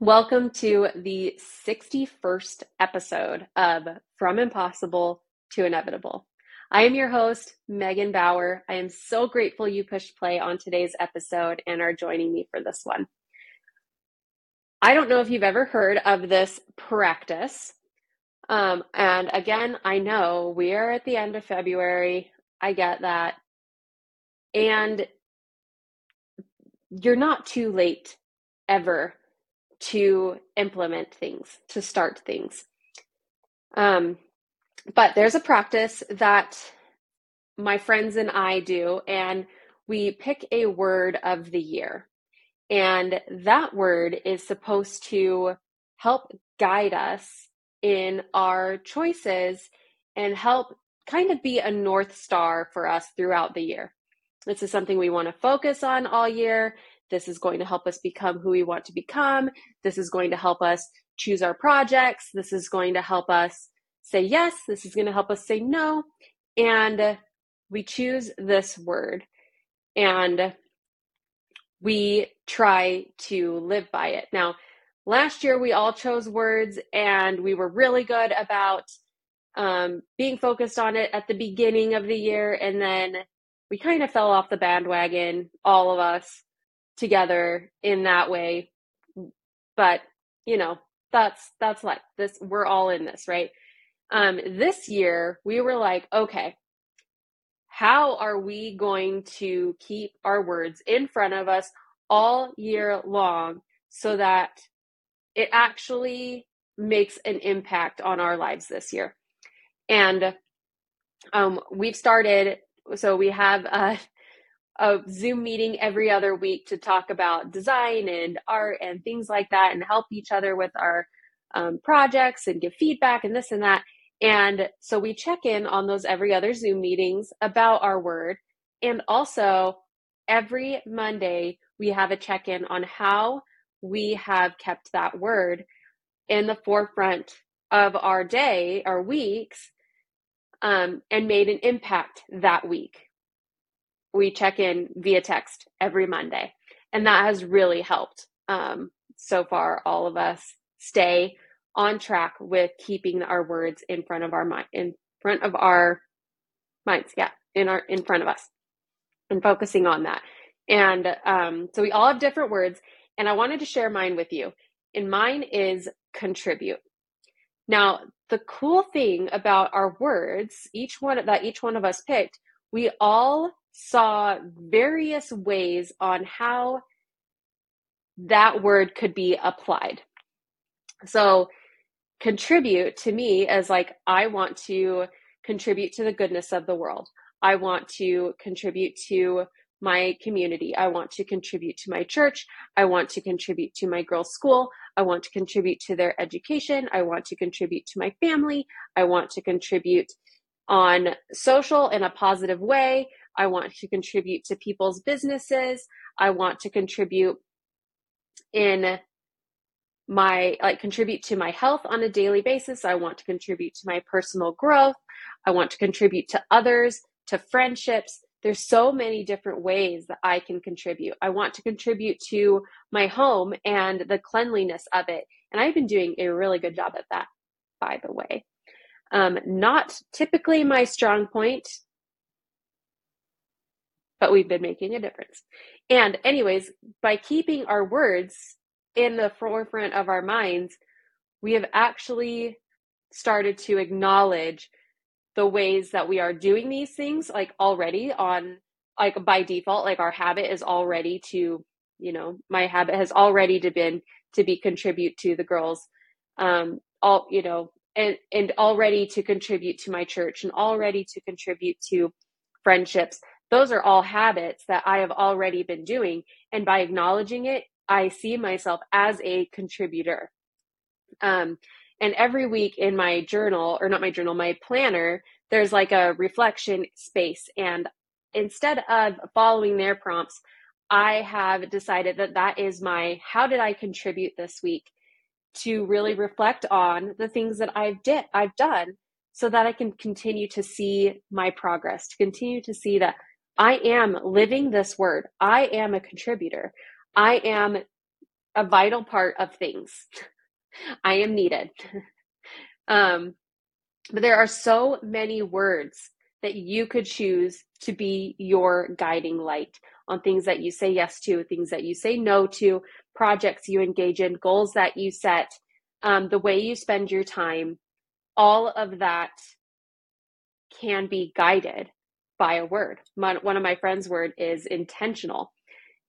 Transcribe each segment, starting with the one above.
Welcome to the 61st episode of From Impossible to Inevitable. I am your host, Megan Bauer. I am so grateful you pushed play on today's episode and are joining me for this one. I don't know if you've ever heard of this practice. Um, and again, I know we are at the end of February. I get that. And you're not too late ever to implement things, to start things. Um, but there's a practice that my friends and I do, and we pick a word of the year. And that word is supposed to help guide us in our choices and help kind of be a north star for us throughout the year. This is something we want to focus on all year. This is going to help us become who we want to become. This is going to help us choose our projects. This is going to help us say yes. This is going to help us say no. And we choose this word and we try to live by it. Now, last year we all chose words and we were really good about um, being focused on it at the beginning of the year. And then we kind of fell off the bandwagon, all of us together in that way. But, you know, that's that's like this we're all in this, right? Um this year we were like, okay, how are we going to keep our words in front of us all year long so that it actually makes an impact on our lives this year? And um, we've started, so we have a, a Zoom meeting every other week to talk about design and art and things like that and help each other with our um, projects and give feedback and this and that. And so we check in on those every other Zoom meetings about our word. And also, every Monday, we have a check in on how we have kept that word in the forefront of our day, our weeks, um, and made an impact that week we check in via text every Monday. And that has really helped um, so far all of us stay on track with keeping our words in front of our mind in front of our minds yeah in our in front of us and focusing on that. And um, so we all have different words and i wanted to share mine with you. And mine is contribute. Now the cool thing about our words each one that each one of us picked we all saw various ways on how that word could be applied. So, contribute to me as like, I want to contribute to the goodness of the world. I want to contribute to my community. I want to contribute to my church. I want to contribute to my girls' school. I want to contribute to their education. I want to contribute to my family. I want to contribute on social in a positive way. I want to contribute to people's businesses. I want to contribute in my like contribute to my health on a daily basis. I want to contribute to my personal growth. I want to contribute to others, to friendships. There's so many different ways that I can contribute. I want to contribute to my home and the cleanliness of it. And I've been doing a really good job at that, by the way. Um, not typically my strong point, but we've been making a difference. And, anyways, by keeping our words in the forefront of our minds, we have actually started to acknowledge the ways that we are doing these things like already on like by default like our habit is already to you know my habit has already to been to be contribute to the girls um all you know and and already to contribute to my church and already to contribute to friendships those are all habits that I have already been doing. And by acknowledging it, I see myself as a contributor. Um, and every week in my journal, or not my journal, my planner, there's like a reflection space. And instead of following their prompts, I have decided that that is my how did I contribute this week to really reflect on the things that I've did I've done so that I can continue to see my progress, to continue to see that I am living this word. I am a contributor. I am a vital part of things. I am needed. um, but there are so many words that you could choose to be your guiding light on things that you say yes to, things that you say no to, projects you engage in, goals that you set, um, the way you spend your time. All of that can be guided by a word. My, one of my friends' word is intentional.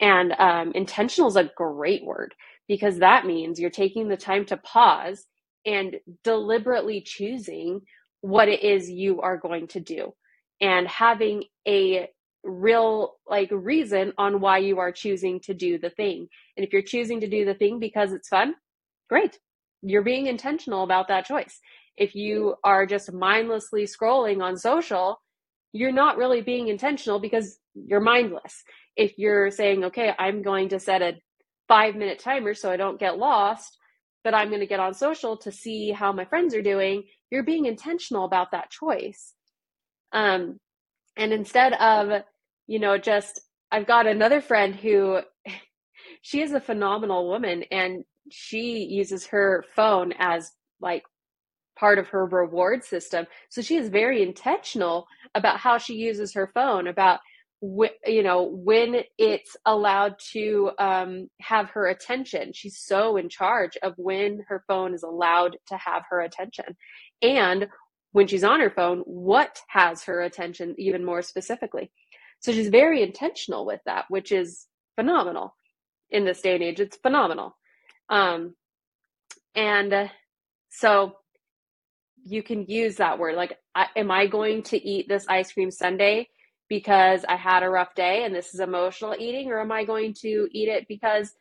And um, intentional is a great word because that means you're taking the time to pause and deliberately choosing what it is you are going to do and having a real like reason on why you are choosing to do the thing. And if you're choosing to do the thing because it's fun, great. You're being intentional about that choice. If you are just mindlessly scrolling on social, you're not really being intentional because you're mindless. If you're saying, okay, I'm going to set a five minute timer so I don't get lost, but I'm going to get on social to see how my friends are doing, you're being intentional about that choice. Um, and instead of, you know, just, I've got another friend who she is a phenomenal woman and she uses her phone as like part of her reward system. So she is very intentional about how she uses her phone, about you know when it's allowed to um, have her attention. She's so in charge of when her phone is allowed to have her attention. And when she's on her phone what has her attention even more specifically? So she's very intentional with that which is phenomenal in this day and age. It's phenomenal. Um, and uh, so you can use that word. Like I, am i going to eat this ice cream sundae because i had a rough day and this is emotional eating or am i going to eat it because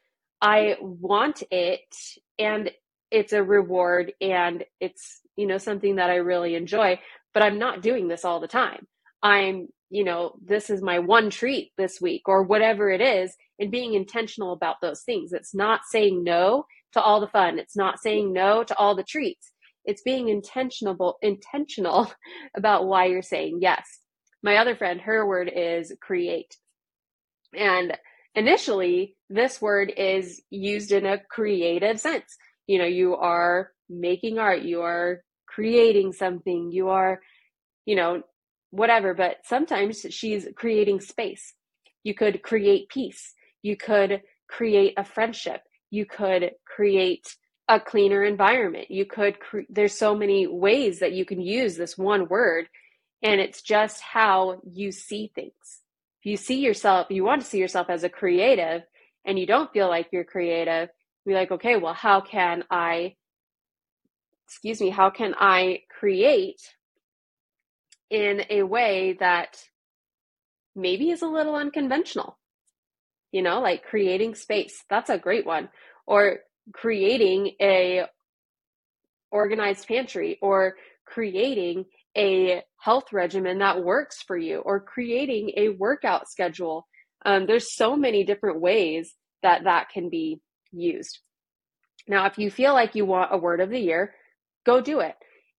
i want it and it's a reward and it's you know something that i really enjoy but i'm not doing this all the time. I'm you know this is my one treat this week or whatever it is and being intentional about those things. It's not saying no to all the fun. It's not saying no to all the treats it's being intentional intentional about why you're saying yes. My other friend, her word is create. And initially, this word is used in a creative sense. You know, you are making art, you are creating something, you are, you know, whatever. But sometimes she's creating space. You could create peace. You could create a friendship. You could create a cleaner environment. You could, cre- there's so many ways that you can use this one word, and it's just how you see things. If you see yourself, you want to see yourself as a creative, and you don't feel like you're creative, be like, okay, well, how can I, excuse me, how can I create in a way that maybe is a little unconventional? You know, like creating space. That's a great one. Or creating a organized pantry or creating a health regimen that works for you or creating a workout schedule. Um, there's so many different ways that that can be used. Now if you feel like you want a word of the year go do it.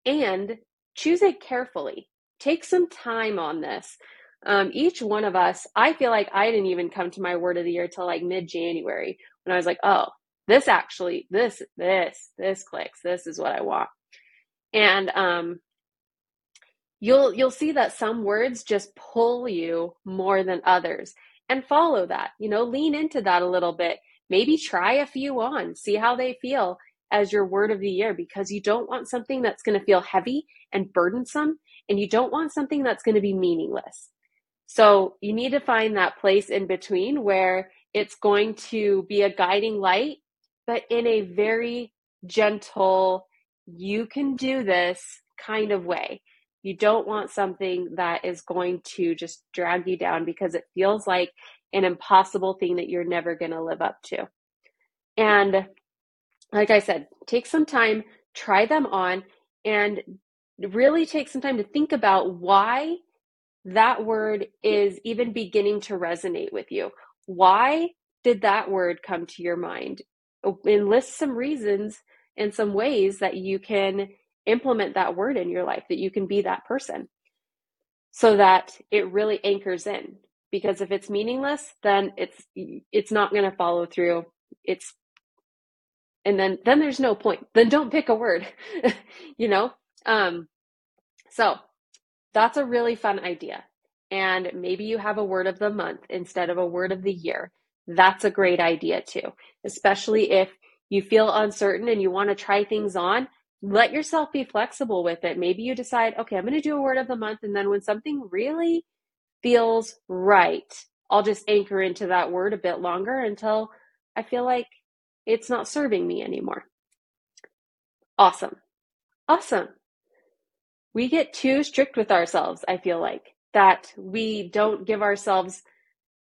And choose it carefully. Take some time on this. Um, each one of us i feel like i didn't even come to my word of the year till like mid-january when i was like oh this actually this this this clicks. This is what i want. And um you'll you'll see that some words just pull you more than others. And follow that you know lean into that a little bit. Maybe try a few on. See how they feel as your word of the year because you don't want something that's going to feel heavy and burdensome and you don't want something that's going to be meaningless. So you need to find that place in between where it's going to be a guiding light but in a very gentle, you can do this kind of way. You don't want something that is going to just drag you down because it feels like an impossible thing that you're never going to live up to. And like I said, take some time, try them on, and really take some time to think about why that word is even beginning to resonate with you. Why did that word come to your mind? And list some reasons and some ways that you can implement that word in your life, that you can be that person so that it really anchors in. Because if it's meaningless, then it's it's not going to follow through. It's and then then there's no point then don't pick a word you know um so that's a really fun idea and maybe you have a word of the month instead of a word of the year that's a great idea too especially if you feel uncertain and you want to try things on let yourself be flexible with it maybe you decide okay i'm going to do a word of the month and then when something really feels right i'll just anchor into that word a bit longer until i feel like it's not serving me anymore. Awesome. Awesome. We get too strict with ourselves, I feel like, that we don't give ourselves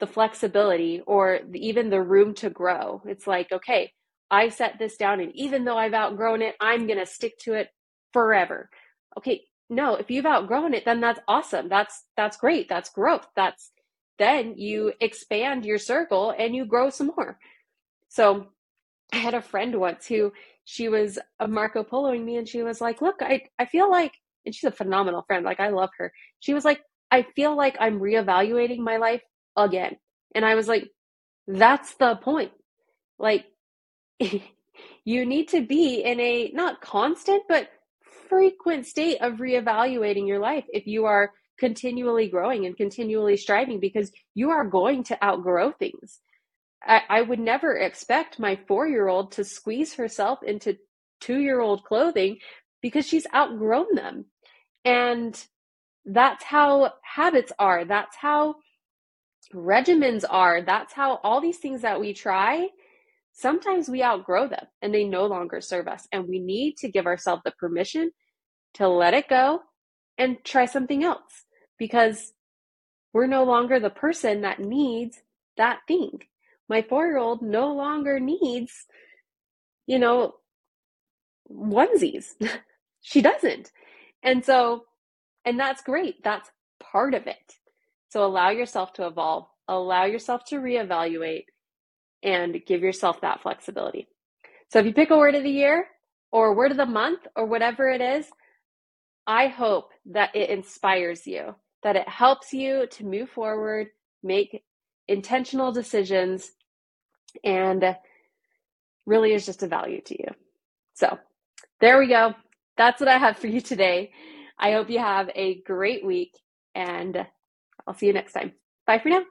the flexibility or even the room to grow. It's like, okay, I set this down, and even though I've outgrown it, I'm going to stick to it forever. Okay, no, if you've outgrown it, then that's awesome. That's that's great. That's growth. That's then you expand your circle and you grow some more. So I had a friend once who she was a Marco Poloing me and she was like, Look, I, I feel like, and she's a phenomenal friend. Like, I love her. She was like, I feel like I'm reevaluating my life again. And I was like, That's the point. Like, you need to be in a not constant, but frequent state of reevaluating your life if you are continually growing and continually striving because you are going to outgrow things. I, I would never expect my four year old to squeeze herself into two year old clothing because she's outgrown them. And that's how habits are. That's how regimens are. That's how all these things that we try, sometimes we outgrow them and they no longer serve us. And we need to give ourselves the permission to let it go and try something else because we're no longer the person that needs that thing my four year old no longer needs, you know, onesies. she doesn't. And so, and that's great. That's part of it. So allow yourself to evolve, allow yourself to reevaluate, and give yourself that flexibility. So if you pick a word of the year or word of the month or whatever it is, I hope that it inspires you, that it helps you to move forward, make intentional decisions, and really is just a value to you. So there we go. That's what I have for you today. I hope you have a great week and I'll see you next time. Bye for now.